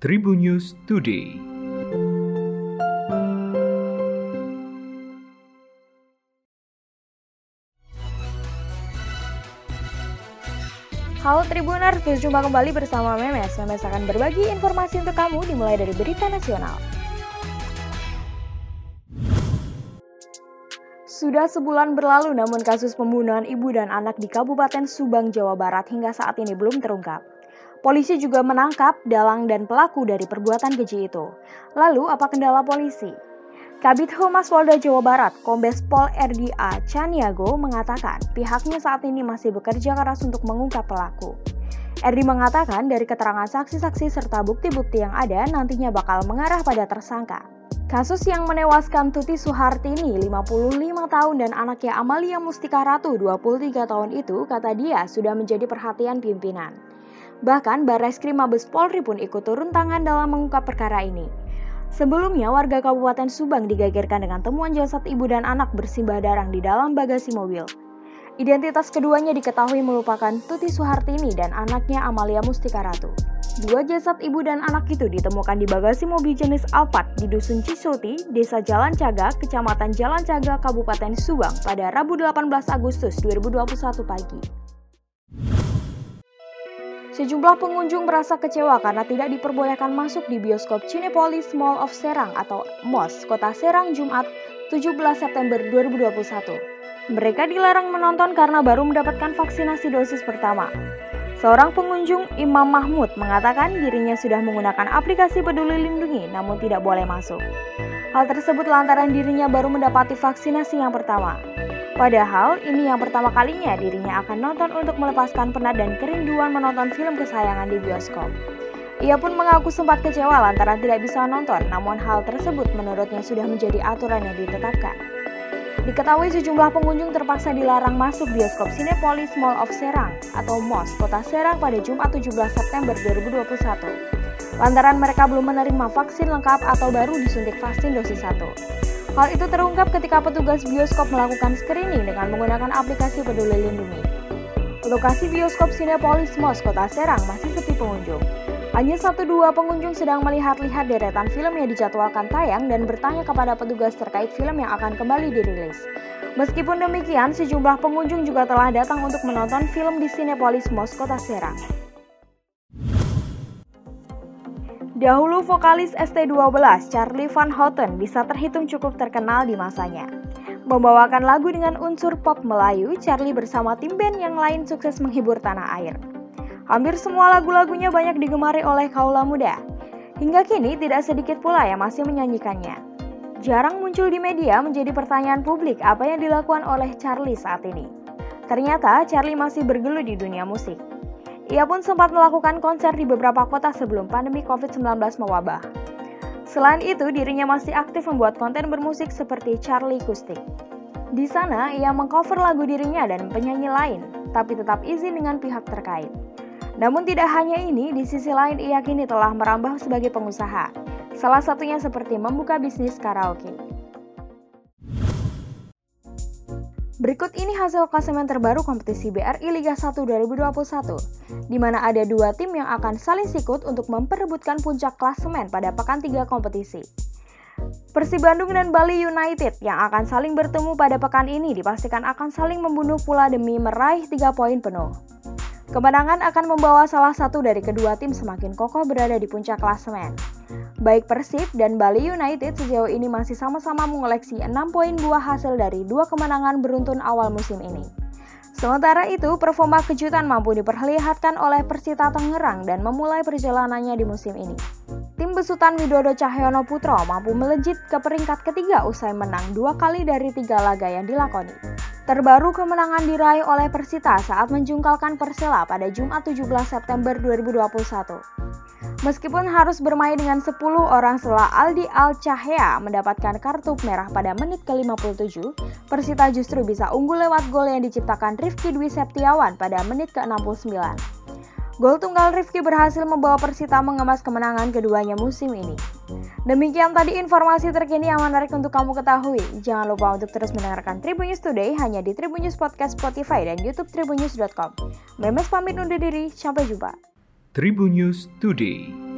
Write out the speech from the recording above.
Tribun News Today. Halo Tribuners, berjumpa kembali bersama Memes. Memes akan berbagi informasi untuk kamu dimulai dari berita nasional. Sudah sebulan berlalu namun kasus pembunuhan ibu dan anak di Kabupaten Subang, Jawa Barat hingga saat ini belum terungkap. Polisi juga menangkap dalang dan pelaku dari perbuatan keji itu. Lalu apa kendala polisi? Kabit Humas Polda Jawa Barat, Kombes Pol RDA Chaniago mengatakan pihaknya saat ini masih bekerja keras untuk mengungkap pelaku. RD mengatakan dari keterangan saksi-saksi serta bukti-bukti yang ada nantinya bakal mengarah pada tersangka. Kasus yang menewaskan Tuti Suhartini 55 tahun dan anaknya Amalia Mustika Ratu 23 tahun itu kata dia sudah menjadi perhatian pimpinan. Bahkan Barreskrim Mabes Polri pun ikut turun tangan dalam mengungkap perkara ini. Sebelumnya, warga Kabupaten Subang digegerkan dengan temuan jasad ibu dan anak bersimbah darah di dalam bagasi mobil. Identitas keduanya diketahui merupakan Tuti Suhartini dan anaknya Amalia Mustika Ratu. Dua jasad ibu dan anak itu ditemukan di bagasi mobil jenis Alphard di Dusun Cisoti, Desa Jalan Caga, Kecamatan Jalan Caga, Kabupaten Subang pada Rabu 18 Agustus 2021 pagi. Sejumlah pengunjung merasa kecewa karena tidak diperbolehkan masuk di bioskop Cinepolis Mall of Serang atau MOS, Kota Serang Jumat 17 September 2021. Mereka dilarang menonton karena baru mendapatkan vaksinasi dosis pertama. Seorang pengunjung, Imam Mahmud, mengatakan dirinya sudah menggunakan aplikasi Peduli Lindungi namun tidak boleh masuk. Hal tersebut lantaran dirinya baru mendapati vaksinasi yang pertama. Padahal ini yang pertama kalinya dirinya akan nonton untuk melepaskan penat dan kerinduan menonton film kesayangan di bioskop. Ia pun mengaku sempat kecewa lantaran tidak bisa nonton, namun hal tersebut menurutnya sudah menjadi aturan yang ditetapkan. Diketahui sejumlah pengunjung terpaksa dilarang masuk bioskop Cinepolis Mall of Serang atau MOS, Kota Serang pada Jumat 17 September 2021. Lantaran mereka belum menerima vaksin lengkap atau baru disuntik vaksin dosis 1. Hal itu terungkap ketika petugas bioskop melakukan screening dengan menggunakan aplikasi Peduli Lindungi. Lokasi bioskop Cinepolis Mos Kota Serang masih sepi pengunjung. Hanya satu dua pengunjung sedang melihat-lihat deretan film yang dijadwalkan tayang dan bertanya kepada petugas terkait film yang akan kembali dirilis. Meskipun demikian, sejumlah pengunjung juga telah datang untuk menonton film di Cinepolis Mos Kota Serang. Dahulu vokalis ST12 Charlie Van Houten bisa terhitung cukup terkenal di masanya. Membawakan lagu dengan unsur pop Melayu, Charlie bersama tim band yang lain sukses menghibur tanah air. Hampir semua lagu-lagunya banyak digemari oleh kaula muda. Hingga kini tidak sedikit pula yang masih menyanyikannya. Jarang muncul di media menjadi pertanyaan publik apa yang dilakukan oleh Charlie saat ini. Ternyata Charlie masih bergelut di dunia musik. Ia pun sempat melakukan konser di beberapa kota sebelum pandemi COVID-19 mewabah. Selain itu, dirinya masih aktif membuat konten bermusik seperti Charlie Kustik. Di sana, ia mengcover lagu dirinya dan penyanyi lain, tapi tetap izin dengan pihak terkait. Namun tidak hanya ini, di sisi lain ia kini telah merambah sebagai pengusaha. Salah satunya seperti membuka bisnis karaoke. Berikut ini hasil klasemen terbaru kompetisi BRI Liga 1 2021, di mana ada dua tim yang akan saling sikut untuk memperebutkan puncak klasemen pada pekan 3 kompetisi. Persib Bandung dan Bali United yang akan saling bertemu pada pekan ini dipastikan akan saling membunuh pula demi meraih 3 poin penuh. Kemenangan akan membawa salah satu dari kedua tim semakin kokoh berada di puncak klasemen. Baik Persib dan Bali United sejauh ini masih sama-sama mengoleksi 6 poin buah hasil dari dua kemenangan beruntun awal musim ini. Sementara itu, performa kejutan mampu diperlihatkan oleh Persita Tangerang dan memulai perjalanannya di musim ini. Tim besutan Widodo Cahyono Putro mampu melejit ke peringkat ketiga usai menang dua kali dari tiga laga yang dilakoni. Terbaru kemenangan diraih oleh Persita saat menjungkalkan Persela pada Jumat 17 September 2021. Meskipun harus bermain dengan 10 orang setelah Aldi Al Cahya mendapatkan kartu merah pada menit ke-57, Persita justru bisa unggul lewat gol yang diciptakan Rifki Dwi Septiawan pada menit ke-69. Gol tunggal Rifki berhasil membawa Persita mengemas kemenangan keduanya musim ini. Demikian tadi informasi terkini yang menarik untuk kamu ketahui. Jangan lupa untuk terus mendengarkan Tribun News Today hanya di Tribun News Podcast Spotify dan YouTube tribunnews.com. Memes pamit undur diri, sampai jumpa. Tribun News Today.